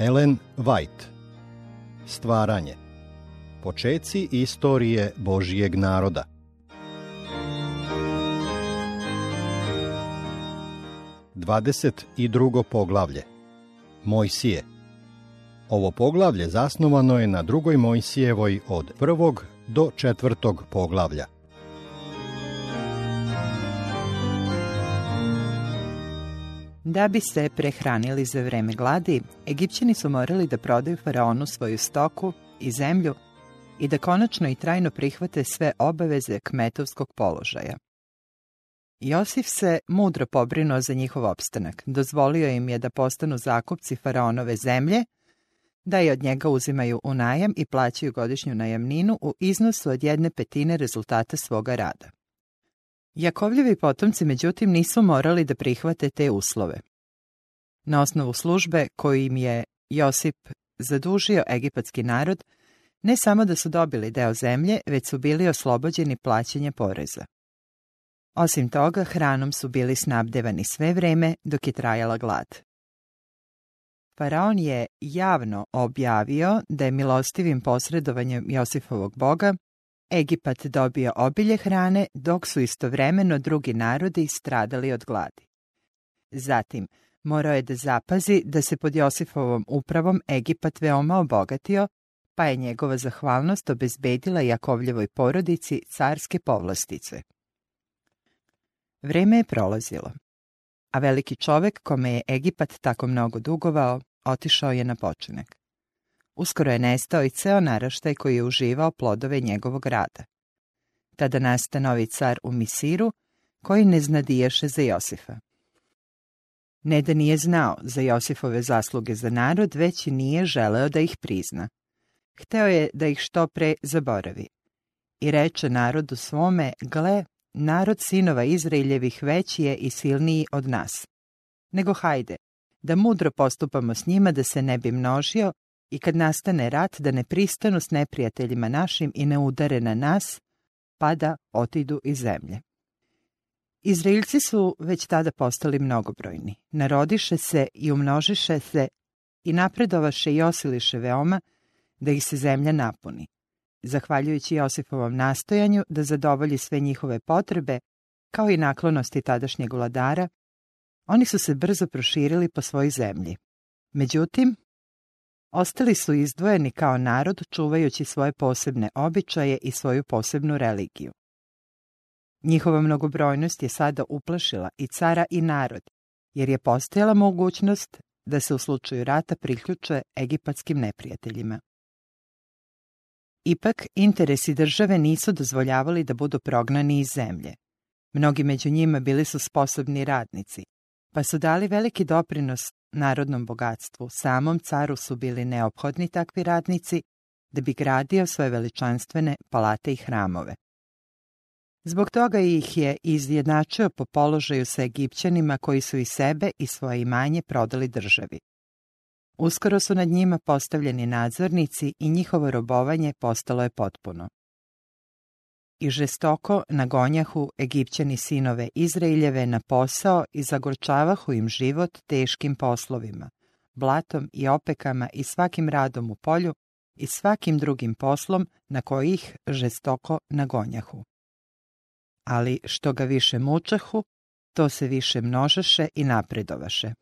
Ellen White. Stvaranje. Počeci istorije Božijeg naroda. Dvadeset i drugo poglavlje. Mojsije. Ovo poglavlje zasnovano je na drugoj Mojsijevoj od prvog do četvrtog poglavlja. Da bi se prehranili za vreme gladi, Egipćani su morali da prodaju faraonu svoju stoku i zemlju i da konačno i trajno prihvate sve obaveze kmetovskog položaja. Josif se mudro pobrinuo za njihov opstanak. Dozvolio im je da postanu zakupci faraonove zemlje, da je od njega uzimaju u najam i plaćaju godišnju najamninu u iznosu od jedne petine rezultata svoga rada. Jakovljevi potomci međutim nisu morali da prihvate te uslove. Na osnovu službe koju im je Josip zadužio egipatski narod, ne samo da su dobili deo zemlje, već su bili oslobođeni plaćanja poreza. Osim toga, hranom su bili snabdevani sve vreme dok je trajala glad. Faraon je javno objavio da je milostivim posredovanjem Josifovog boga Egipat dobio obilje hrane, dok su istovremeno drugi narodi stradali od gladi. Zatim, morao je da zapazi da se pod Josifovom upravom Egipat veoma obogatio, pa je njegova zahvalnost obezbedila Jakovljevoj porodici carske povlastice. Vreme je prolazilo, a veliki čovek kome je Egipat tako mnogo dugovao, otišao je na počinek. Uskoro je nestao i ceo naraštaj koji je uživao plodove njegovog rada. Tada naste novi car u Misiru, koji ne znadiješe za Josifa. Ne da nije znao za Josifove zasluge za narod, već i nije želeo da ih prizna. Hteo je da ih što pre zaboravi. I reče narodu svome, gle, narod sinova Izraeljevih veći je i silniji od nas. Nego hajde, da mudro postupamo s njima da se ne bi množio i kad nastane rat da ne pristanu s neprijateljima našim i ne udare na nas, pa da otidu iz zemlje. Izraelci su već tada postali mnogobrojni. Narodiše se i umnožiše se i napredovaše i osiliše veoma da ih se zemlja napuni. Zahvaljujući Josifovom nastojanju da zadovolji sve njihove potrebe, kao i naklonosti tadašnjeg vladara, oni su se brzo proširili po svojoj zemlji. Međutim, ostali su izdvojeni kao narod čuvajući svoje posebne običaje i svoju posebnu religiju. Njihova mnogobrojnost je sada uplašila i cara i narod, jer je postojala mogućnost da se u slučaju rata priključe egipatskim neprijateljima. Ipak, interesi države nisu dozvoljavali da budu prognani iz zemlje. Mnogi među njima bili su sposobni radnici, pa su dali veliki doprinos narodnom bogatstvu. Samom caru su bili neophodni takvi radnici da bi gradio svoje veličanstvene palate i hramove. Zbog toga ih je izjednačio po položaju sa Egipćanima koji su i sebe i svoje imanje prodali državi. Uskoro su nad njima postavljeni nadzornici i njihovo robovanje postalo je potpuno. I žestoko nagonjahu Egipćani sinove Izraeljeve na posao i zagorčavahu im život teškim poslovima, blatom i opekama i svakim radom u polju i svakim drugim poslom na koji ih žestoko nagonjahu ali što ga više mučahu, to se više množaše i napredovaše.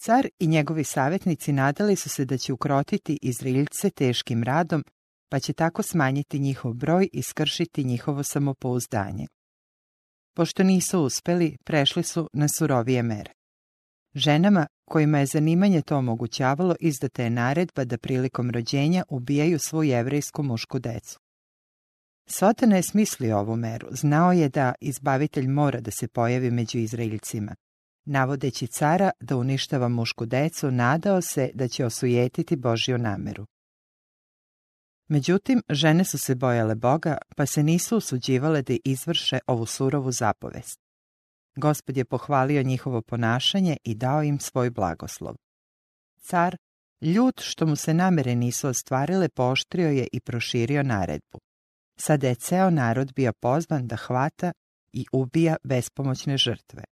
Car i njegovi savjetnici nadali su se da će ukrotiti Izraeljce teškim radom, pa će tako smanjiti njihov broj i skršiti njihovo samopouzdanje. Pošto nisu uspeli, prešli su na surovije mere. Ženama, kojima je zanimanje to omogućavalo, izdata je naredba da prilikom rođenja ubijaju svu jevrejsku mušku decu. Sotana je smislio ovu meru. Znao je da izbavitelj mora da se pojavi među Izraeljcima. Navodeći cara da uništava mušku decu, nadao se da će osujetiti Božju nameru. Međutim, žene su se bojale Boga, pa se nisu usuđivale da izvrše ovu surovu zapovest. Gospod je pohvalio njihovo ponašanje i dao im svoj blagoslov. Car, ljut što mu se namere nisu ostvarile, pooštrio je i proširio naredbu. Sada je ceo narod bio pozvan da hvata i ubija bespomoćne žrtve.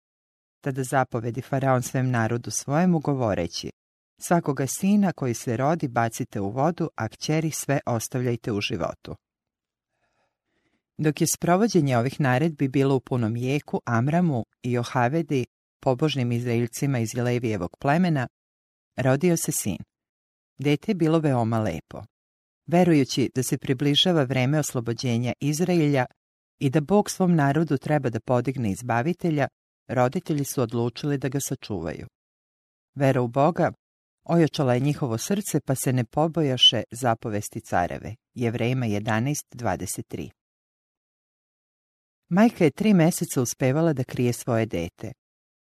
Tada zapovedi faraon svem narodu svojemu govoreći, Svakoga sina koji se rodi bacite u vodu, a kćeri sve ostavljajte u životu. Dok je sprovođenje ovih naredbi bilo u punom jeku, Amramu i Johavedi, pobožnim Izraelcima iz Levijevog plemena, rodio se sin. Dete je bilo veoma lepo. Verujući da se približava vreme oslobođenja Izraelja i da Bog svom narodu treba da podigne izbavitelja, roditelji su odlučili da ga sačuvaju. Vera u Boga ojačala je njihovo srce pa se ne pobojaše zapovesti careve. Jevrejima 11.23 Majka je tri meseca uspevala da krije svoje dete,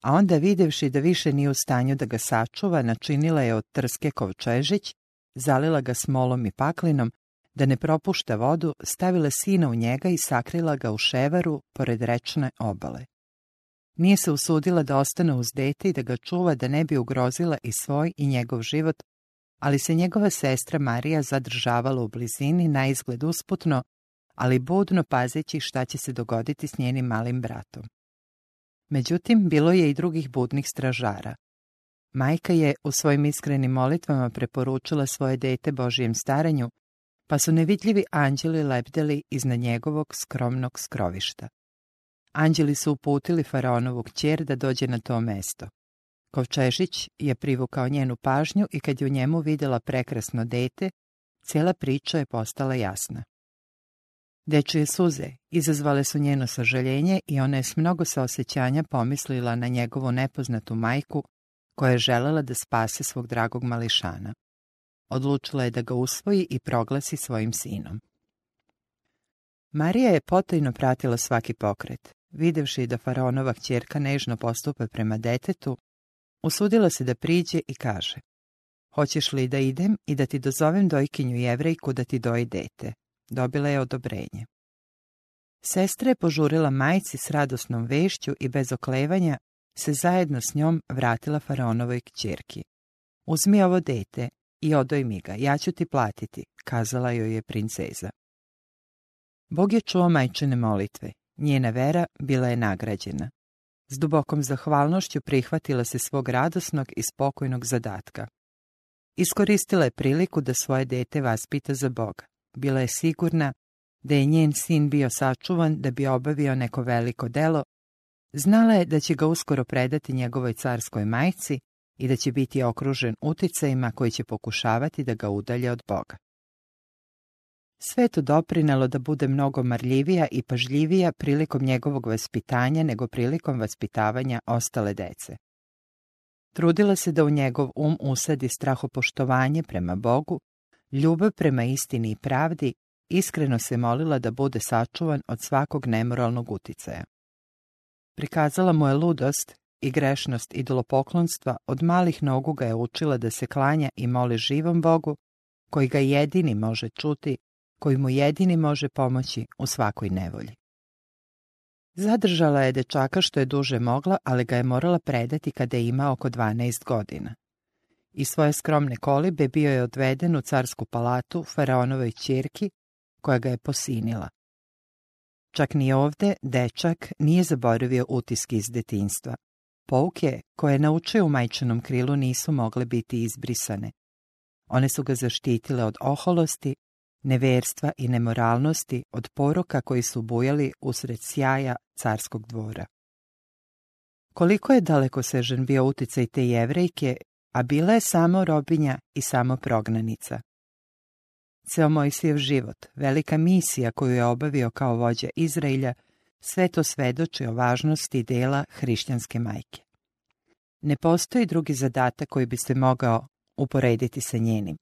a onda videvši da više nije u stanju da ga sačuva, načinila je od trske kovčežić, zalila ga smolom i paklinom, da ne propušta vodu, stavila sina u njega i sakrila ga u ševaru pored rečne obale. Nije se usudila da ostane uz dete i da ga čuva da ne bi ugrozila i svoj i njegov život, ali se njegova sestra Marija zadržavala u blizini na izgled usputno, ali budno pazeći šta će se dogoditi s njenim malim bratom. Međutim, bilo je i drugih budnih stražara. Majka je u svojim iskrenim molitvama preporučila svoje dete Božijem staranju, pa su nevidljivi anđeli lebdeli iznad njegovog skromnog skrovišta. Anđeli su uputili faraonovu kćer da dođe na to mesto. Kovčežić je privukao njenu pažnju i kad je u njemu vidjela prekrasno dete, cijela priča je postala jasna. Dečije suze izazvale su njeno sažaljenje i ona je s mnogo saosjećanja pomislila na njegovu nepoznatu majku koja je želela da spase svog dragog mališana. Odlučila je da ga usvoji i proglasi svojim sinom. Marija je potajno pratila svaki pokret. Videvši da faraonova kćerka nežno postupa prema detetu, usudila se da priđe i kaže Hoćeš li da idem i da ti dozovem dojkinju jevrejku da ti doji dete? Dobila je odobrenje. Sestra je požurila majci s radosnom vešću i bez oklevanja se zajedno s njom vratila faraonovoj kćerki. Uzmi ovo dete i odoj mi ga, ja ću ti platiti, kazala joj je princeza. Bog je čuo majčine molitve Njena vera bila je nagrađena. S dubokom zahvalnošću prihvatila se svog radosnog i spokojnog zadatka. Iskoristila je priliku da svoje dete vaspita za Boga. Bila je sigurna da je njen sin bio sačuvan da bi obavio neko veliko delo. Znala je da će ga uskoro predati njegovoj carskoj majci i da će biti okružen uticajima koji će pokušavati da ga udalje od Boga. Sve to doprinelo da bude mnogo marljivija i pažljivija prilikom njegovog vaspitanja nego prilikom vaspitavanja ostale dece. Trudila se da u njegov um usadi strahopoštovanje prema Bogu, ljubav prema istini i pravdi, iskreno se molila da bude sačuvan od svakog nemoralnog uticaja. Prikazala mu je ludost i grešnost idolopoklonstva, od malih nogu ga je učila da se klanja i moli živom Bogu, koji ga jedini može čuti koji mu jedini može pomoći u svakoj nevolji. Zadržala je dečaka što je duže mogla, ali ga je morala predati kada je imao oko 12 godina. I svoje skromne kolibe bio je odveden u carsku palatu faraonovoj ćerki, koja ga je posinila. Čak ni ovde dečak nije zaboravio utiske iz detinstva. Pouke koje je naučio u majčanom krilu nisu mogle biti izbrisane. One su ga zaštitile od oholosti, neverstva i nemoralnosti od poroka koji su bujali usred sjaja carskog dvora. Koliko je daleko sežen bio uticaj te jevrejke, a bila je samo robinja i samo prognanica. Ceo Mojsijev život, velika misija koju je obavio kao vođa Izraelja, sve to svedoči o važnosti dela hrišćanske majke. Ne postoji drugi zadatak koji bi se mogao uporediti sa njenim.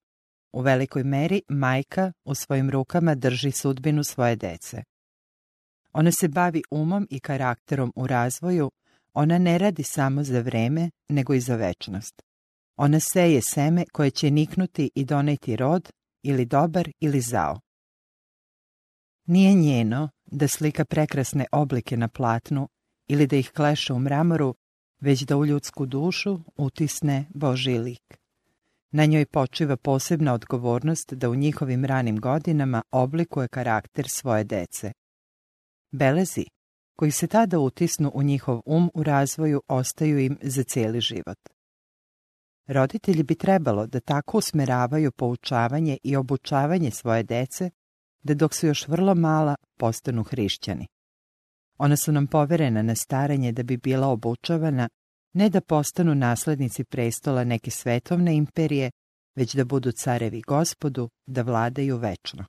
U velikoj meri majka u svojim rukama drži sudbinu svoje dece. Ona se bavi umom i karakterom u razvoju, ona ne radi samo za vreme, nego i za večnost. Ona seje seme koje će niknuti i doneti rod, ili dobar ili zao. Nije njeno da slika prekrasne oblike na platnu ili da ih kleše u mramoru, već da u ljudsku dušu utisne Boži lik. Na njoj počiva posebna odgovornost da u njihovim ranim godinama oblikuje karakter svoje dece. Belezi, koji se tada utisnu u njihov um u razvoju, ostaju im za cijeli život. Roditelji bi trebalo da tako usmeravaju poučavanje i obučavanje svoje dece, da dok su još vrlo mala postanu hrišćani. Ona su nam poverena na staranje da bi bila obučavana, ne da postanu naslednici prestola neke svetovne imperije, već da budu carevi gospodu, da vladaju večno.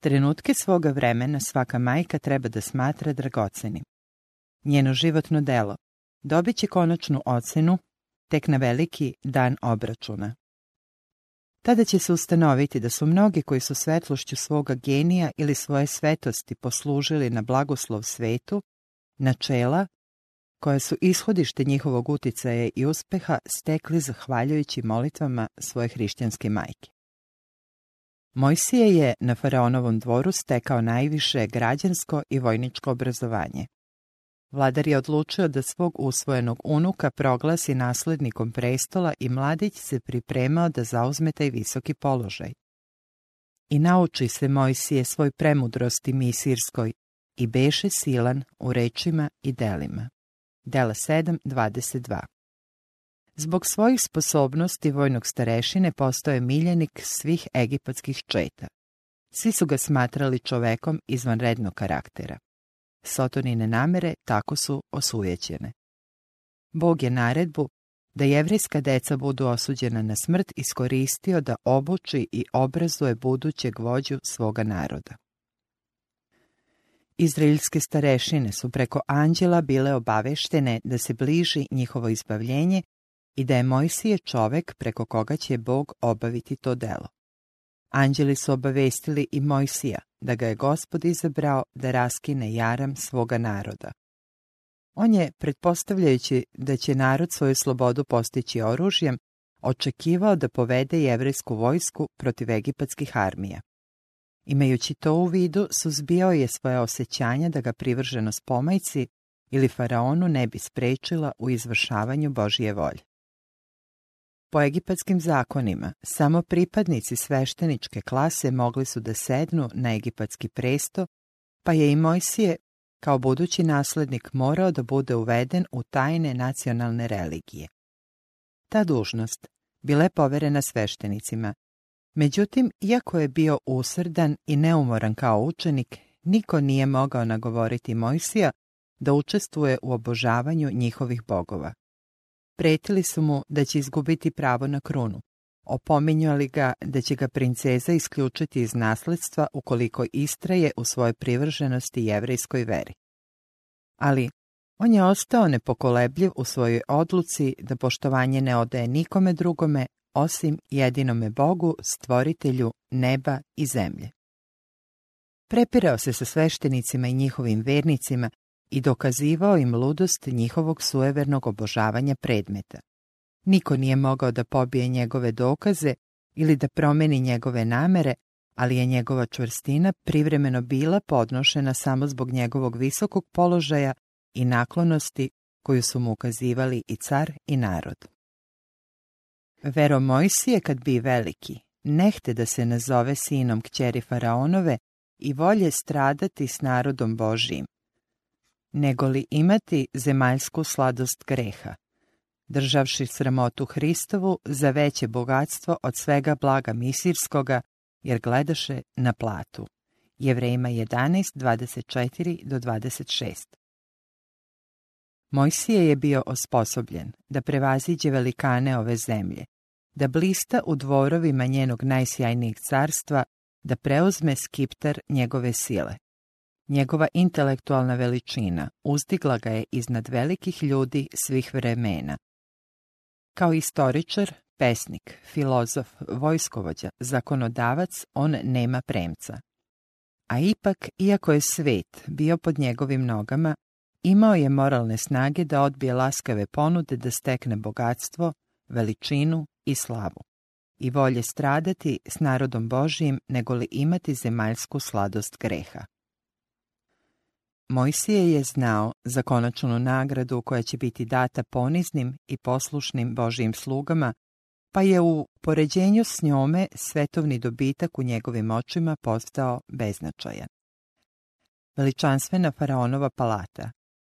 Trenutke svoga vremena svaka majka treba da smatra dragocenim. Njeno životno delo dobit će konačnu ocenu tek na veliki dan obračuna. Tada će se ustanoviti da su mnogi koji su svetlošću svoga genija ili svoje svetosti poslužili na blagoslov svetu, načela koja su ishodište njihovog uticaja i uspeha stekli zahvaljujući molitvama svoje hrišćanske majke. Mojsije je na faraonovom dvoru stekao najviše građansko i vojničko obrazovanje. Vladar je odlučio da svog usvojenog unuka proglasi naslednikom prestola i mladić se pripremao da zauzme taj visoki položaj. I nauči se Mojsije svoj premudrosti misirskoj i beše silan u rečima i delima. Dela 7.22 Zbog svojih sposobnosti vojnog starešine postao je miljenik svih egipatskih četa. Svi su ga smatrali čovekom izvanrednog karaktera. Sotonine namere tako su osujećene. Bog je naredbu da jevrijska deca budu osuđena na smrt iskoristio da obuči i obrazuje budućeg vođu svoga naroda. Izraelske starešine su preko anđela bile obaveštene da se bliži njihovo izbavljenje i da je Mojsije čovek preko koga će Bog obaviti to delo. Anđeli su obavestili i Mojsija da ga je gospod izabrao da raskine jaram svoga naroda. On je, pretpostavljajući da će narod svoju slobodu postići oružjem, očekivao da povede jevrijsku vojsku protiv egipatskih armija. Imajući to u vidu, suzbijao je svoje osjećanja da ga privrženost pomajci ili faraonu ne bi sprečila u izvršavanju Božije volje. Po egipatskim zakonima, samo pripadnici svešteničke klase mogli su da sednu na egipatski presto, pa je i Mojsije, kao budući naslednik, morao da bude uveden u tajne nacionalne religije. Ta dužnost bila je poverena sveštenicima. Međutim, iako je bio usrdan i neumoran kao učenik, niko nije mogao nagovoriti Mojsija da učestvuje u obožavanju njihovih bogova. Pretili su mu da će izgubiti pravo na krunu. Opominjali ga da će ga princeza isključiti iz nasledstva ukoliko istraje u svojoj privrženosti jevrejskoj veri. Ali on je ostao nepokolebljiv u svojoj odluci da poštovanje ne odaje nikome drugome osim jedinome Bogu, stvoritelju neba i zemlje. Prepirao se sa sveštenicima i njihovim vernicima i dokazivao im ludost njihovog suevernog obožavanja predmeta. Niko nije mogao da pobije njegove dokaze ili da promeni njegove namere, ali je njegova čvrstina privremeno bila podnošena samo zbog njegovog visokog položaja i naklonosti koju su mu ukazivali i car i narod. Vero Mojsije kad bi veliki, nehte da se nazove sinom kćeri Faraonove i volje stradati s narodom Božijim, nego li imati zemaljsku sladost greha, državši sramotu Hristovu za veće bogatstvo od svega blaga misirskoga, jer gledaše na platu. Jevrejima 11, 24 do 26. Mojsije je bio osposobljen da prevaziđe velikane ove zemlje, da blista u dvorovima njenog najsjajnijeg carstva, da preuzme skiptar njegove sile. Njegova intelektualna veličina uzdigla ga je iznad velikih ljudi svih vremena. Kao istoričar, pesnik, filozof, vojskovođa, zakonodavac, on nema premca. A ipak, iako je svet bio pod njegovim nogama, imao je moralne snage da odbije laskave ponude da stekne bogatstvo, veličinu i slavu. I volje stradati s narodom Božijim nego li imati zemaljsku sladost greha. Mojsije je znao za konačnu nagradu koja će biti data poniznim i poslušnim Božijim slugama, pa je u poređenju s njome svetovni dobitak u njegovim očima postao beznačajan. Veličanstvena faraonova palata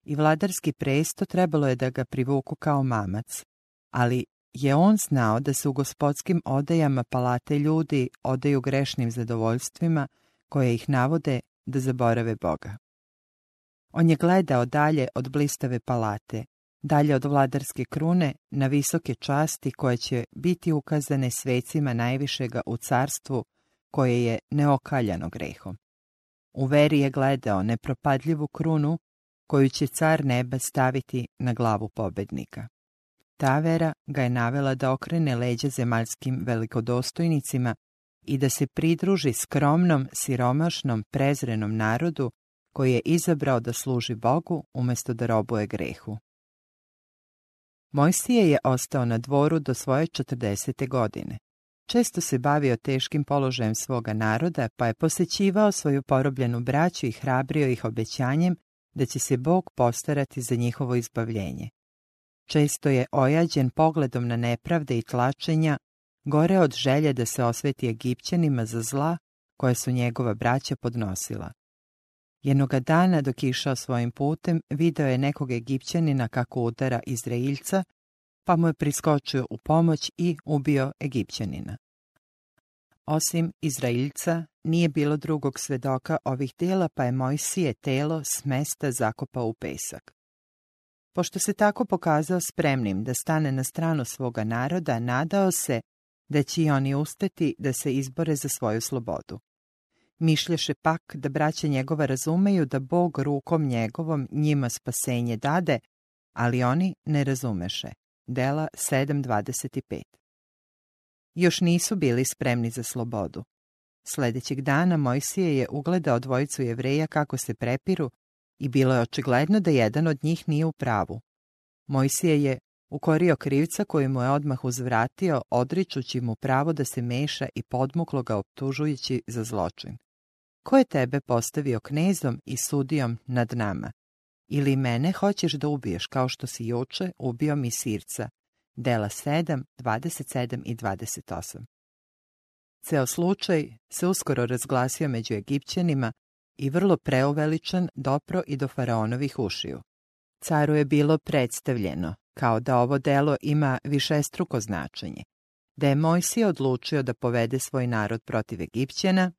i vladarski presto trebalo je da ga privuku kao mamac, ali je on znao da se u gospodskim odajama palate ljudi odaju grešnim zadovoljstvima koje ih navode da zaborave Boga. On je gledao dalje od blistave palate, dalje od vladarske krune na visoke časti koje će biti ukazane svecima najvišega u carstvu koje je neokaljano grehom. U veri je gledao nepropadljivu krunu koju će car neba staviti na glavu pobednika. Ta vera ga je navela da okrene leđa zemaljskim velikodostojnicima i da se pridruži skromnom, siromašnom, prezrenom narodu koji je izabrao da služi Bogu umjesto da robuje grehu. Mojsije je ostao na dvoru do svoje 40. godine. Često se bavio teškim položajem svoga naroda, pa je posjećivao svoju porobljenu braću i hrabrio ih obećanjem da će se Bog postarati za njihovo izbavljenje. Često je ojađen pogledom na nepravde i tlačenja, gore od želje da se osveti Egipćanima za zla koje su njegova braća podnosila. Jednoga dana dok išao svojim putem, video je nekog Egipćanina kako udara Izraeljca, pa mu je priskočio u pomoć i ubio Egipćanina. Osim Izraeljca, nije bilo drugog svedoka ovih dela, pa je Mojsije telo s mesta zakopao u pesak. Pošto se tako pokazao spremnim da stane na stranu svoga naroda, nadao se da će i oni ustati da se izbore za svoju slobodu. Mišlješe pak da braće njegova razumeju da Bog rukom njegovom njima spasenje dade, ali oni ne razumeše. Dela 7.25 Još nisu bili spremni za slobodu. Sljedećeg dana Mojsije je ugledao dvojicu jevreja kako se prepiru i bilo je očigledno da jedan od njih nije u pravu. Mojsije je ukorio krivca koji mu je odmah uzvratio, odričući mu pravo da se meša i podmuklo ga optužujući za zločin. Ko je tebe postavio knezom i sudijom nad nama? Ili mene hoćeš da ubiješ kao što si juče ubio mi sirca? Dela 7, 27 i 28. Ceo slučaj se uskoro razglasio među Egipćanima i vrlo preuveličan dopro i do faraonovih ušiju. Caru je bilo predstavljeno, kao da ovo delo ima višestruko značenje, da je Mojsije odlučio da povede svoj narod protiv Egipćana,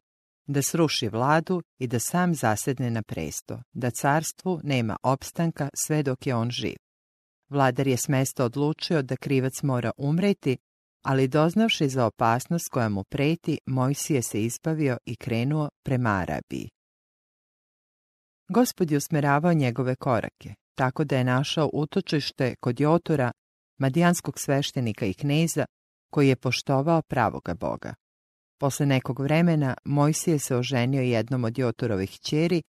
da sruši vladu i da sam zasedne na presto, da carstvu nema opstanka sve dok je on živ. Vladar je s mesta odlučio da krivac mora umreti, ali doznavši za opasnost koja mu preti, Mojsije se izbavio i krenuo prema Arabiji. Gospod je usmeravao njegove korake, tako da je našao utočište kod Jotora, madijanskog sveštenika i kneza, koji je poštovao pravoga Boga. Posle nekog vremena Mojsije se oženio jednom od Joturovih ćeri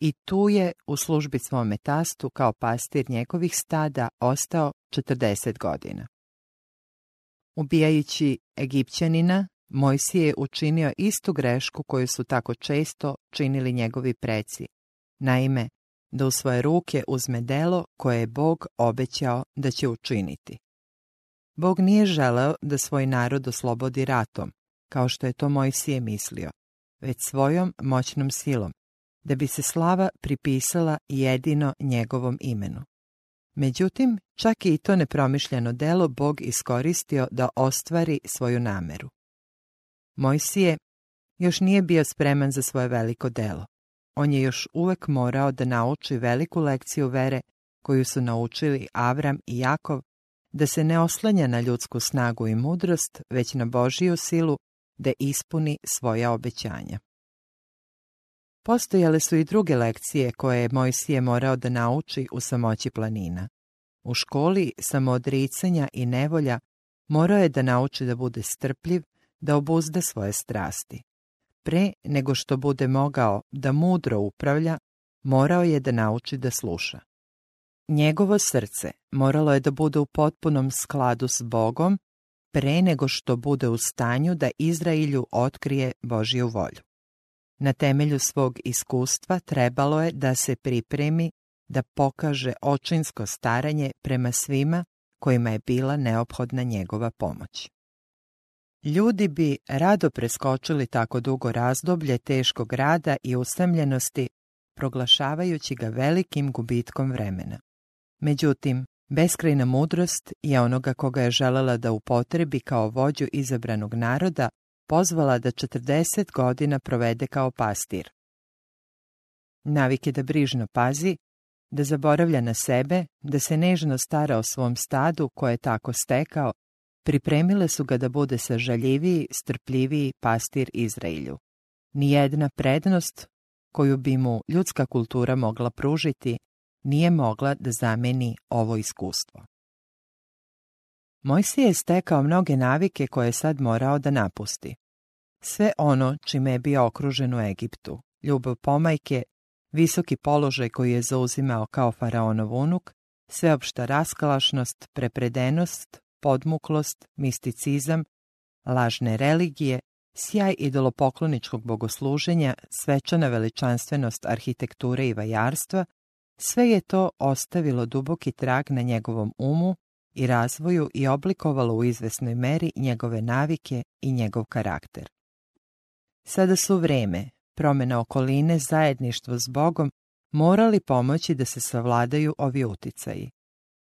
i tu je u službi svome tastu kao pastir njegovih stada ostao 40 godina. Ubijajući Egipćanina, Mojsije je učinio istu grešku koju su tako često činili njegovi preci. Naime, da u svoje ruke uzme delo koje je Bog obećao da će učiniti. Bog nije želeo da svoj narod oslobodi ratom, kao što je to Mojsije mislio, već svojom moćnom silom, da bi se slava pripisala jedino njegovom imenu. Međutim, čak i to nepromišljeno delo Bog iskoristio da ostvari svoju nameru. Mojsije još nije bio spreman za svoje veliko delo. On je još uvek morao da nauči veliku lekciju vere koju su naučili Avram i Jakov, da se ne oslanja na ljudsku snagu i mudrost, već na Božiju silu da ispuni svoja obećanja. Postojale su i druge lekcije koje je Mojsije morao da nauči u samoći planina. U školi samoodricanja i nevolja morao je da nauči da bude strpljiv, da obuzda svoje strasti. Pre nego što bude mogao da mudro upravlja, morao je da nauči da sluša. Njegovo srce moralo je da bude u potpunom skladu s Bogom pre nego što bude u stanju da Izrailju otkrije Božju volju. Na temelju svog iskustva trebalo je da se pripremi da pokaže očinsko staranje prema svima kojima je bila neophodna njegova pomoć. Ljudi bi rado preskočili tako dugo razdoblje teškog rada i usamljenosti, proglašavajući ga velikim gubitkom vremena. Međutim, Beskrajna mudrost je onoga koga je želela da upotrebi kao vođu izabranog naroda, pozvala da 40 godina provede kao pastir. Navike da brižno pazi, da zaboravlja na sebe, da se nežno stara o svom stadu koje je tako stekao, pripremile su ga da bude sažaljiviji, strpljiviji pastir Izraelju. Nijedna prednost koju bi mu ljudska kultura mogla pružiti nije mogla da zameni ovo iskustvo. Mojsije je stekao mnoge navike koje je sad morao da napusti. Sve ono čime je bio okružen u Egiptu, ljubav pomajke, visoki položaj koji je zauzimao kao faraonov unuk, sveopšta raskalašnost, prepredenost, podmuklost, misticizam, lažne religije, sjaj idolopokloničkog bogosluženja, svečana veličanstvenost arhitekture i vajarstva, sve je to ostavilo duboki trag na njegovom umu i razvoju i oblikovalo u izvesnoj meri njegove navike i njegov karakter. Sada su vreme, promjena okoline, zajedništvo s Bogom morali pomoći da se savladaju ovi uticaji.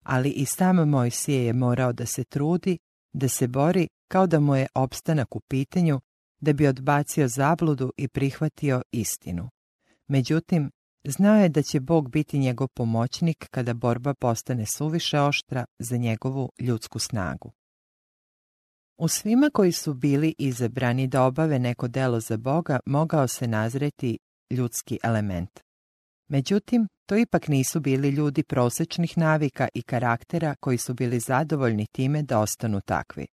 Ali i sam Mojsije je morao da se trudi, da se bori kao da mu je opstanak u pitanju, da bi odbacio zabludu i prihvatio istinu. Međutim, znao je da će Bog biti njegov pomoćnik kada borba postane suviše oštra za njegovu ljudsku snagu. U svima koji su bili izabrani da obave neko delo za Boga mogao se nazreti ljudski element. Međutim, to ipak nisu bili ljudi prosečnih navika i karaktera koji su bili zadovoljni time da ostanu takvi.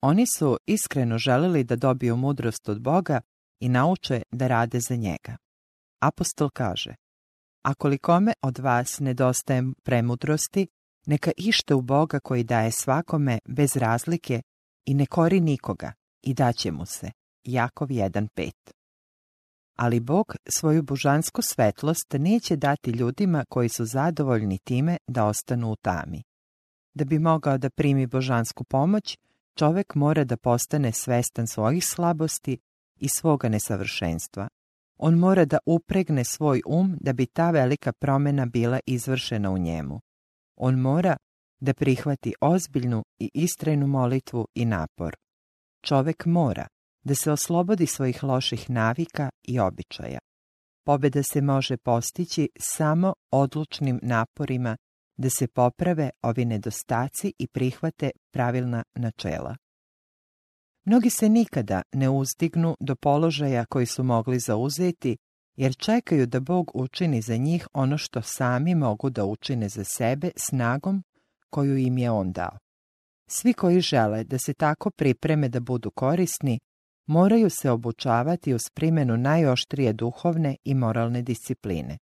Oni su iskreno želeli da dobiju mudrost od Boga i nauče da rade za njega. Apostol kaže, a kome od vas nedostaje premudrosti, neka ište u Boga koji daje svakome bez razlike i ne kori nikoga i daće mu se. Jakov 1.5 Ali Bog svoju božansku svetlost neće dati ljudima koji su zadovoljni time da ostanu u tami. Da bi mogao da primi božansku pomoć, čovek mora da postane svestan svojih slabosti i svoga nesavršenstva. On mora da upregne svoj um da bi ta velika promjena bila izvršena u njemu. On mora da prihvati ozbiljnu i istrajnu molitvu i napor. Čovek mora da se oslobodi svojih loših navika i običaja. Pobjeda se može postići samo odlučnim naporima da se poprave ovi nedostaci i prihvate pravilna načela. Mnogi se nikada ne uzdignu do položaja koji su mogli zauzeti, jer čekaju da Bog učini za njih ono što sami mogu da učine za sebe snagom koju im je On dao. Svi koji žele da se tako pripreme da budu korisni, moraju se obučavati uz primjenu najoštrije duhovne i moralne discipline,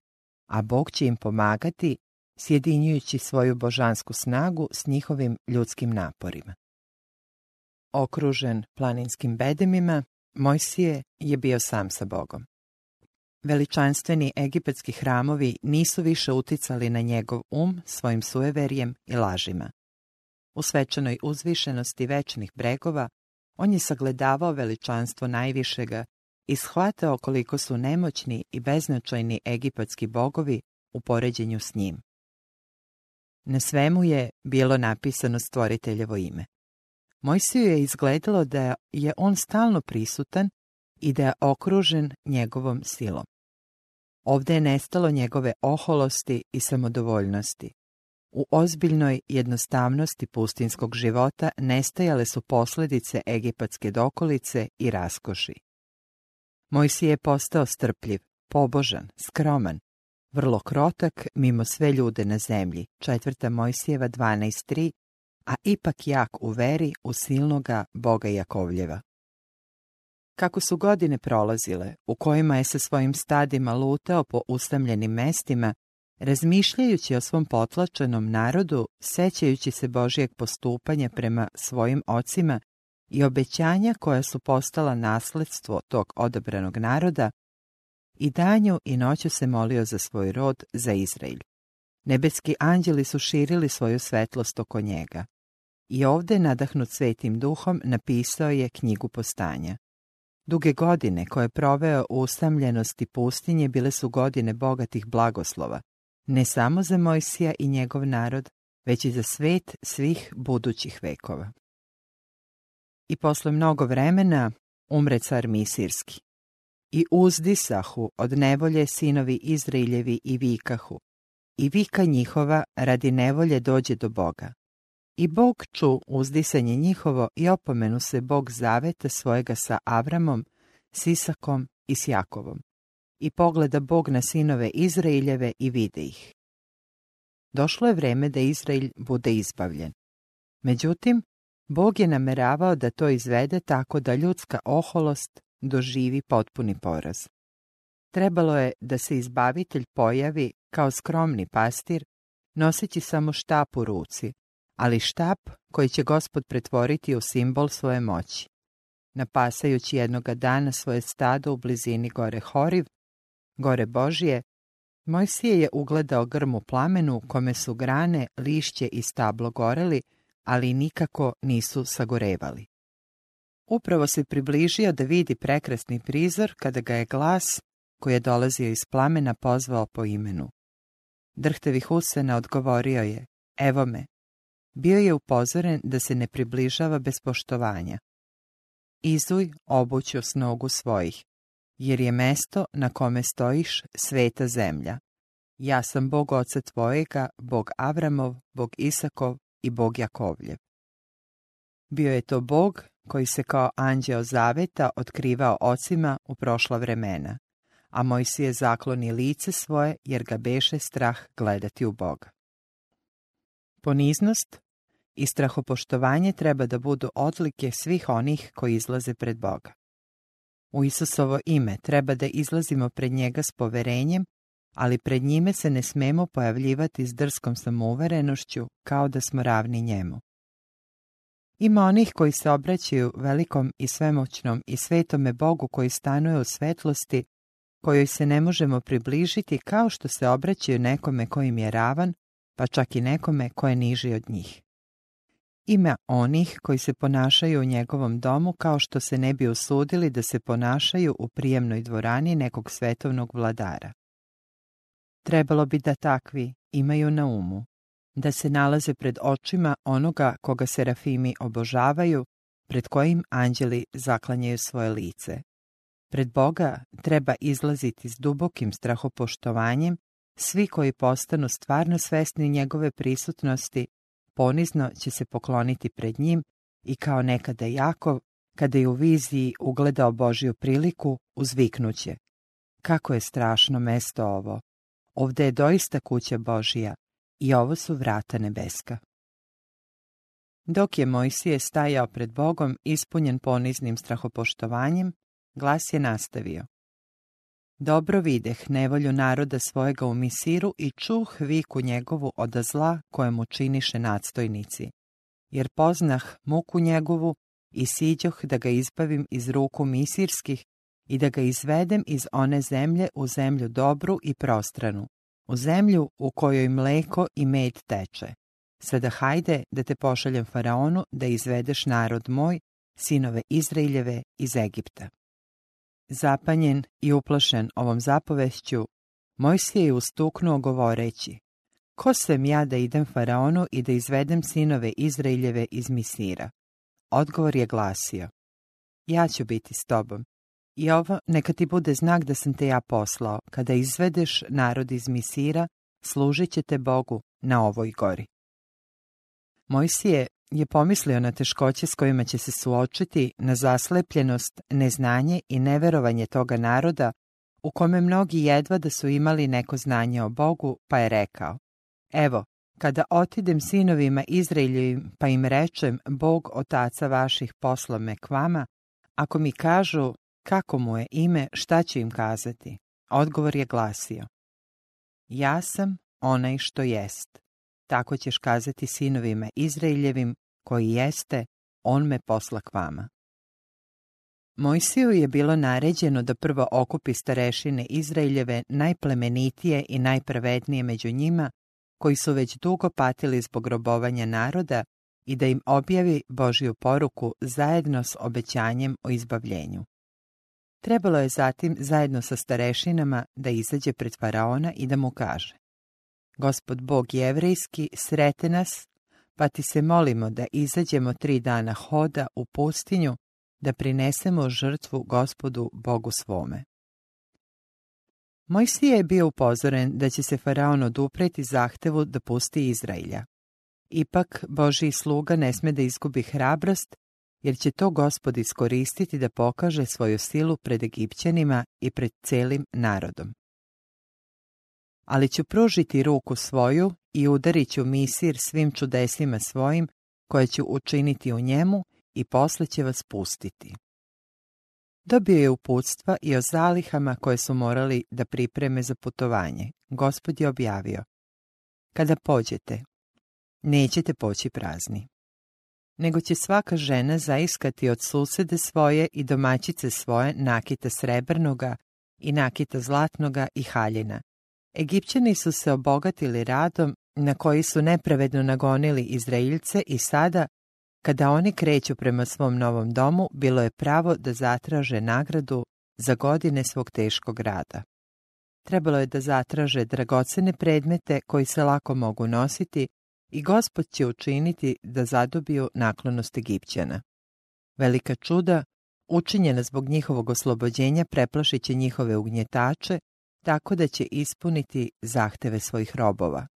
a Bog će im pomagati sjedinjujući svoju božansku snagu s njihovim ljudskim naporima. Okružen planinskim bedemima, Mojsije je bio sam sa Bogom. Veličanstveni egipatski hramovi nisu više uticali na njegov um svojim sueverjem i lažima. U svečanoj uzvišenosti večnih bregova on je sagledavao veličanstvo najvišega i shvatao koliko su nemoćni i beznačajni egipatski bogovi u poređenju s njim. Na svemu je bilo napisano stvoriteljevo ime. Mojsiju je izgledalo da je on stalno prisutan i da je okružen njegovom silom. Ovdje je nestalo njegove oholosti i samodovoljnosti. U ozbiljnoj jednostavnosti pustinskog života nestajale su posljedice egipatske dokolice i raskoši. Mojsije je postao strpljiv, pobožan, skroman, vrlo krotak mimo sve ljude na zemlji, četvrta Mojsijeva 12.3, a ipak jak u veri u silnoga Boga Jakovljeva. Kako su godine prolazile, u kojima je sa svojim stadima lutao po usamljenim mestima, razmišljajući o svom potlačenom narodu, sećajući se Božijeg postupanja prema svojim ocima i obećanja koja su postala nasledstvo tog odabranog naroda, i danju i noću se molio za svoj rod, za Izrael. Nebeski anđeli su širili svoju svetlost oko njega. I ovdje, nadahnut svetim duhom, napisao je knjigu postanja. Duge godine koje je proveo u usamljenosti pustinje bile su godine bogatih blagoslova, ne samo za Mojsija i njegov narod, već i za svet svih budućih vekova. I posle mnogo vremena umre car Misirski. I uzdisahu od nevolje sinovi Izrailjevi i vikahu. I vika njihova radi nevolje dođe do Boga. I Bog ču uzdisanje njihovo i opomenu se Bog zaveta svojega sa Avramom, s Isakom i s Jakovom. I pogleda Bog na sinove Izraeljeve i vide ih. Došlo je vreme da Izrael bude izbavljen. Međutim, Bog je nameravao da to izvede tako da ljudska oholost doživi potpuni poraz. Trebalo je da se izbavitelj pojavi kao skromni pastir, noseći samo štap u ruci, ali štap koji će gospod pretvoriti u simbol svoje moći. Napasajući jednoga dana svoje stado u blizini gore Horiv, gore Božije, Mojsije je ugledao grmu plamenu u kome su grane, lišće i stablo goreli, ali nikako nisu sagorevali. Upravo se približio da vidi prekrasni prizor kada ga je glas, koji je dolazio iz plamena, pozvao po imenu. Drhtevi Husena odgovorio je, evo me. Bio je upozoren da se ne približava bez poštovanja. Izuj obuću s nogu svojih, jer je mesto na kome stojiš sveta zemlja. Ja sam Bog oca tvojega, Bog Avramov, Bog Isakov i Bog Jakovljev. Bio je to Bog koji se kao anđeo zaveta otkrivao ocima u prošla vremena, a je zakloni lice svoje jer ga beše strah gledati u Boga. Poniznost i strahopoštovanje treba da budu odlike svih onih koji izlaze pred Boga. U Isusovo ime treba da izlazimo pred njega s poverenjem, ali pred njime se ne smemo pojavljivati s drskom samouverenošću kao da smo ravni njemu. Ima onih koji se obraćaju velikom i svemoćnom i svetome Bogu koji stanuje u svetlosti, kojoj se ne možemo približiti kao što se obraćaju nekome kojim je ravan, pa čak i nekome ko je niži od njih. Ima onih koji se ponašaju u njegovom domu kao što se ne bi usudili da se ponašaju u prijemnoj dvorani nekog svetovnog vladara. Trebalo bi da takvi imaju na umu da se nalaze pred očima onoga koga serafimi obožavaju, pred kojim anđeli zaklanjaju svoje lice. Pred Boga treba izlaziti s dubokim strahopoštovanjem, svi koji postanu stvarno svesni njegove prisutnosti, ponizno će se pokloniti pred njim i kao nekada Jakov, kada je u viziji ugledao Božju priliku, uzviknuće. Kako je strašno mesto ovo! Ovde je doista kuća Božija, i ovo su vrata nebeska. Dok je Mojsije stajao pred Bogom ispunjen poniznim strahopoštovanjem, glas je nastavio. Dobro videh nevolju naroda svojega u Misiru i čuh viku njegovu od zla kojemu činiše nadstojnici. Jer poznah muku njegovu i siđoh da ga izbavim iz ruku misirskih i da ga izvedem iz one zemlje u zemlju dobru i prostranu, u zemlju u kojoj mleko i med teče. Sada hajde da te pošaljem faraonu da izvedeš narod moj, sinove Izraeljeve iz Egipta. Zapanjen i uplašen ovom zapovešću, Mojsije je ustuknuo govoreći, Ko sam ja da idem faraonu i da izvedem sinove Izraeljeve iz Misira? Odgovor je glasio, ja ću biti s tobom i ovo neka ti bude znak da sam te ja poslao. Kada izvedeš narod iz Misira, služit će te Bogu na ovoj gori. Mojsije je pomislio na teškoće s kojima će se suočiti, na zaslepljenost, neznanje i neverovanje toga naroda, u kome mnogi jedva da su imali neko znanje o Bogu, pa je rekao, evo, kada otidem sinovima Izraeljevim, pa im rečem, Bog otaca vaših posla me k vama, ako mi kažu, kako mu je ime, šta će im kazati? Odgovor je glasio. Ja sam onaj što jest. Tako ćeš kazati sinovima Izraeljevim, koji jeste, on me posla k vama. Mojsiju je bilo naređeno da prvo okupi starešine Izraeljeve najplemenitije i najpravednije među njima, koji su već dugo patili zbog robovanja naroda i da im objavi Božju poruku zajedno s obećanjem o izbavljenju. Trebalo je zatim zajedno sa starešinama da izađe pred faraona i da mu kaže Gospod Bog jevrejski srete nas, pa ti se molimo da izađemo tri dana hoda u pustinju, da prinesemo žrtvu gospodu Bogu svome. Mojsije je bio upozoren da će se faraon odupreti zahtevu da pusti Izrailja. Ipak, Božiji sluga ne sme da izgubi hrabrost, jer će to gospod iskoristiti da pokaže svoju silu pred Egipćanima i pred celim narodom. Ali ću pružiti ruku svoju i udarit ću misir svim čudesima svojim koje ću učiniti u njemu i posle će vas pustiti. Dobio je uputstva i o zalihama koje su morali da pripreme za putovanje. Gospod je objavio. Kada pođete, nećete poći prazni. Nego će svaka žena zaiskati od susede svoje i domaćice svoje nakita srebrnoga i nakita zlatnoga i haljina. Egipćani su se obogatili radom na koji su nepravedno nagonili Izraeljce i sada, kada oni kreću prema svom novom domu, bilo je pravo da zatraže nagradu za godine svog teškog rada. Trebalo je da zatraže dragocene predmete koji se lako mogu nositi i gospod će učiniti da zadobiju naklonost Egipćana. Velika čuda, učinjena zbog njihovog oslobođenja, preplašit će njihove ugnjetače, tako da će ispuniti zahteve svojih robova.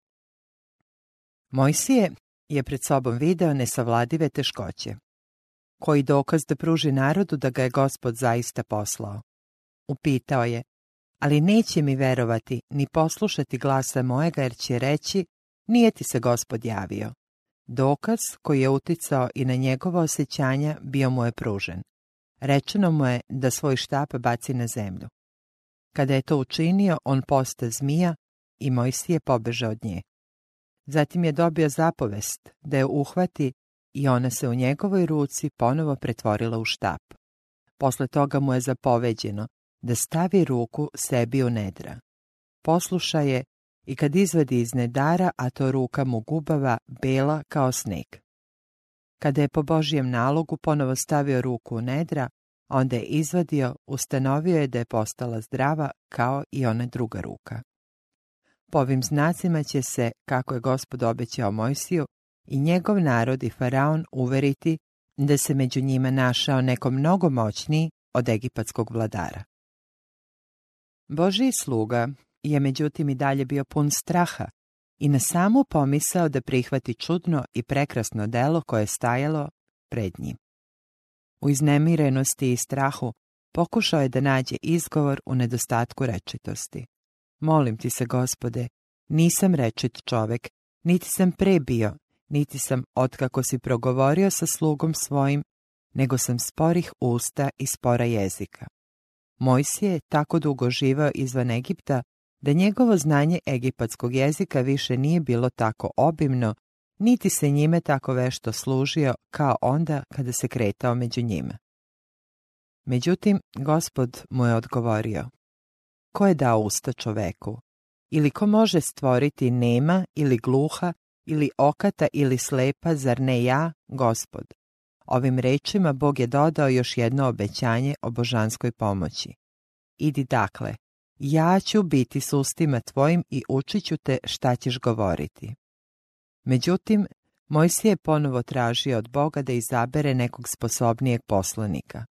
Mojsije je pred sobom video nesavladive teškoće. Koji dokaz da pruži narodu da ga je gospod zaista poslao? Upitao je, ali neće mi verovati ni poslušati glasa mojega jer će reći, nije ti se gospod javio. Dokaz koji je uticao i na njegova osjećanja bio mu je pružen. Rečeno mu je da svoj štap baci na zemlju. Kada je to učinio, on posta zmija i Mojsije pobeža od nje. Zatim je dobio zapovest da je uhvati i ona se u njegovoj ruci ponovo pretvorila u štap. Posle toga mu je zapoveđeno da stavi ruku sebi u nedra. Posluša je i kad izvadi iz nedara, a to ruka mu gubava, bela kao sneg. Kada je po Božijem nalogu ponovo stavio ruku u nedra, onda je izvadio, ustanovio je da je postala zdrava kao i ona druga ruka. Po ovim znacima će se, kako je gospod obećao Mojsiju, i njegov narod i faraon uveriti da se među njima našao neko mnogo moćniji od egipatskog vladara. Božiji sluga je međutim i dalje bio pun straha i na samu pomisao da prihvati čudno i prekrasno delo koje je stajalo pred njim. U iznemirenosti i strahu pokušao je da nađe izgovor u nedostatku rečitosti. Molim ti se, gospode, nisam rečit čovek, niti sam pre bio, niti sam otkako si progovorio sa slugom svojim, nego sam sporih usta i spora jezika. Mojsije je tako dugo živao izvan Egipta da njegovo znanje egipatskog jezika više nije bilo tako obimno, niti se njime tako vešto služio kao onda kada se kretao među njima. Međutim, gospod mu je odgovorio, ko je dao usta čoveku? Ili ko može stvoriti nema ili gluha ili okata ili slepa, zar ne ja, gospod? Ovim rečima Bog je dodao još jedno obećanje o božanskoj pomoći. Idi dakle, ja ću biti s ustima tvojim i učit ću te šta ćeš govoriti. Međutim, Mojsije je ponovo tražio od Boga da izabere nekog sposobnijeg poslanika.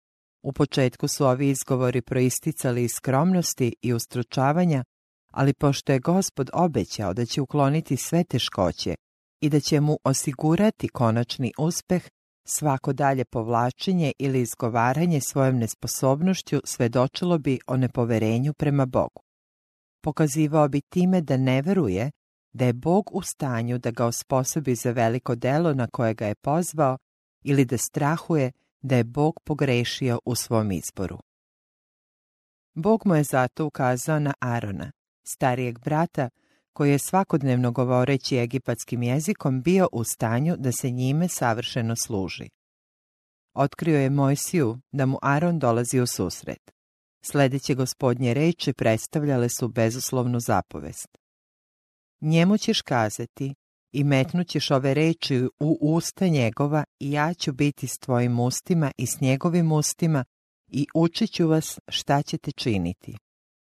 U početku su ovi izgovori proisticali iz skromnosti i ustručavanja, ali pošto je gospod obećao da će ukloniti sve teškoće i da će mu osigurati konačni uspeh, svako dalje povlačenje ili izgovaranje svojom nesposobnošću svedočilo bi o nepoverenju prema Bogu. Pokazivao bi time da ne veruje da je Bog u stanju da ga osposobi za veliko delo na koje ga je pozvao ili da strahuje da je Bog pogrešio u svom izboru. Bog mu je zato ukazao na Arona, starijeg brata, koji je svakodnevno govoreći egipatskim jezikom bio u stanju da se njime savršeno služi. Otkrio je Mojsiju da mu Aron dolazi u susret. Sledeće gospodnje reči predstavljale su bezuslovnu zapovest. Njemu ćeš kazati i metnućeš ove reči u usta njegova i ja ću biti s tvojim ustima i s njegovim ustima i učit ću vas šta ćete činiti.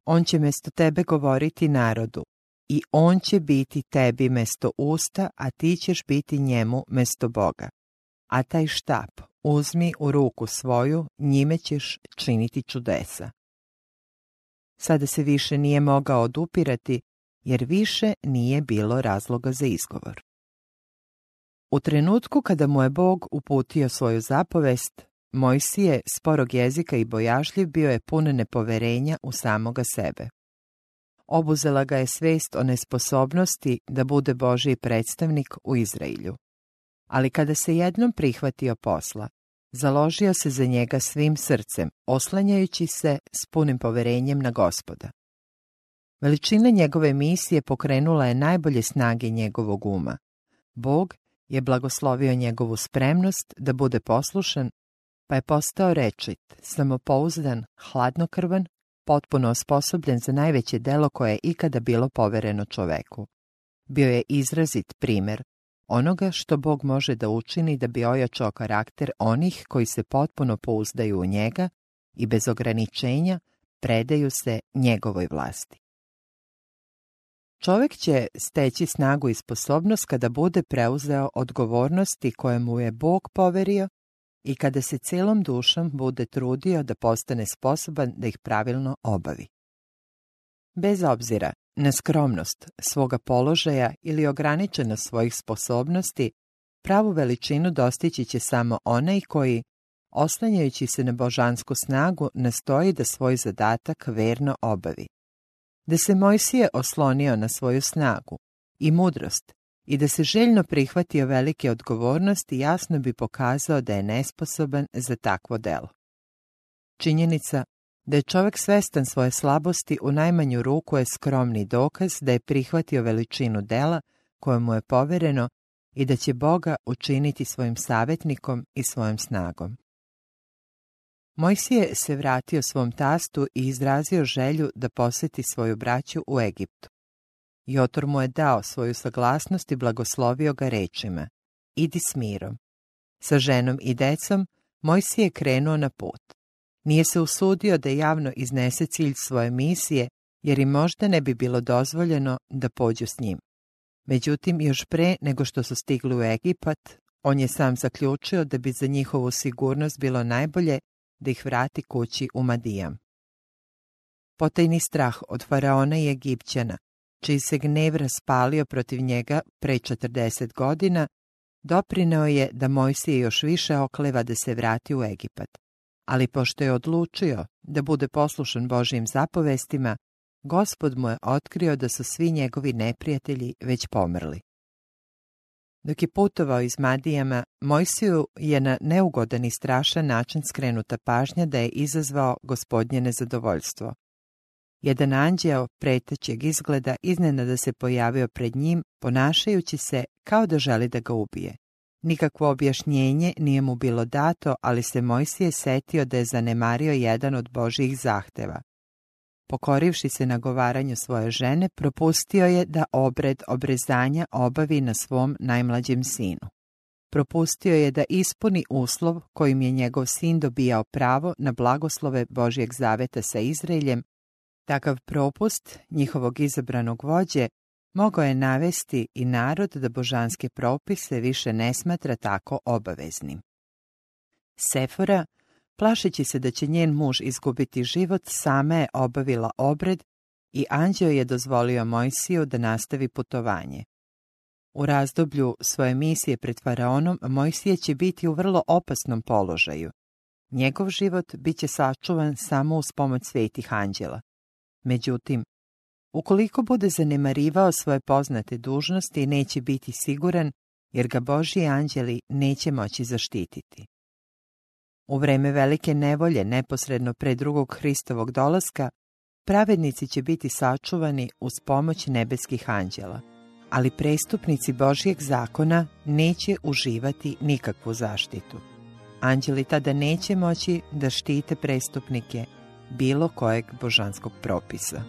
On će mesto tebe govoriti narodu, i on će biti tebi mesto usta, a ti ćeš biti njemu mesto Boga. A taj štap uzmi u ruku svoju, njime ćeš činiti čudesa. Sada se više nije mogao odupirati, jer više nije bilo razloga za izgovor. U trenutku kada mu je Bog uputio svoju zapovest, Mojsije, sporog jezika i bojažljiv, bio je pun nepoverenja u samoga sebe. Obuzela ga je svest o nesposobnosti da bude Božiji predstavnik u Izraelju. Ali kada se jednom prihvatio posla, založio se za njega svim srcem, oslanjajući se s punim poverenjem na gospoda. Veličina njegove misije pokrenula je najbolje snage njegovog uma. Bog je blagoslovio njegovu spremnost da bude poslušan, pa je postao rečit, samopouzdan, hladnokrvan, potpuno osposobljen za najveće delo koje je ikada bilo povereno čoveku. Bio je izrazit primjer onoga što Bog može da učini da bi ojačao karakter onih koji se potpuno pouzdaju u njega i bez ograničenja predaju se njegovoj vlasti. Čovjek će steći snagu i sposobnost kada bude preuzeo odgovornosti koje mu je Bog poverio i kada se celom dušom bude trudio da postane sposoban da ih pravilno obavi. Bez obzira na skromnost svoga položaja ili ograničenost svojih sposobnosti, pravu veličinu dostići će samo onaj koji, oslanjajući se na božansku snagu, nastoji da svoj zadatak verno obavi. Da se Mojsije oslonio na svoju snagu i mudrost i da se željno prihvatio velike odgovornosti jasno bi pokazao da je nesposoban za takvo delo. Činjenica da je čovjek svestan svoje slabosti u najmanju ruku je skromni dokaz da je prihvatio veličinu dela koje mu je povereno i da će Boga učiniti svojim savjetnikom i svojom snagom. Mojsije se vratio svom tastu i izrazio želju da posjeti svoju braću u Egiptu. Jotor mu je dao svoju saglasnost i blagoslovio ga rečima, idi s mirom. Sa ženom i decom Mojsije je krenuo na put. Nije se usudio da javno iznese cilj svoje misije, jer im možda ne bi bilo dozvoljeno da pođu s njim. Međutim, još pre nego što su stigli u Egipat, on je sam zaključio da bi za njihovu sigurnost bilo najbolje da ih vrati kući u Madijam. Potajni strah od faraona i Egipćana, čiji se gnev raspalio protiv njega pre 40 godina, doprineo je da Mojsije još više okleva da se vrati u Egipat. Ali pošto je odlučio da bude poslušan Božijim zapovestima, gospod mu je otkrio da su svi njegovi neprijatelji već pomrli. Dok je putovao iz Madijama, Mojsiju je na neugodan i strašan način skrenuta pažnja da je izazvao gospodnje nezadovoljstvo. Jedan anđeo pretećeg izgleda iznenada se pojavio pred njim, ponašajući se kao da želi da ga ubije. Nikakvo objašnjenje nije mu bilo dato, ali se Mojsije setio da je zanemario jedan od Božijih zahteva. Pokorivši se nagovaranju svoje žene, propustio je da obred obrezanja obavi na svom najmlađem sinu. Propustio je da ispuni uslov kojim je njegov sin dobijao pravo na blagoslove Božijeg zaveta sa Izraeljem Takav propust njihovog izabranog vođe mogao je navesti i narod da božanske propise više ne smatra tako obaveznim. Sefora, plašeći se da će njen muž izgubiti život, sama je obavila obred i anđeo je dozvolio Mojsiju da nastavi putovanje. U razdoblju svoje misije pred faraonom Mojsije će biti u vrlo opasnom položaju. Njegov život bit će sačuvan samo uz pomoć svetih anđela. Međutim, ukoliko bude zanemarivao svoje poznate dužnosti, neće biti siguran, jer ga Božji anđeli neće moći zaštititi. U vreme velike nevolje, neposredno pre drugog Hristovog dolaska, pravednici će biti sačuvani uz pomoć nebeskih anđela, ali prestupnici Božijeg zakona neće uživati nikakvu zaštitu. Anđeli tada neće moći da štite prestupnike bilo kojeg božanskog propisa.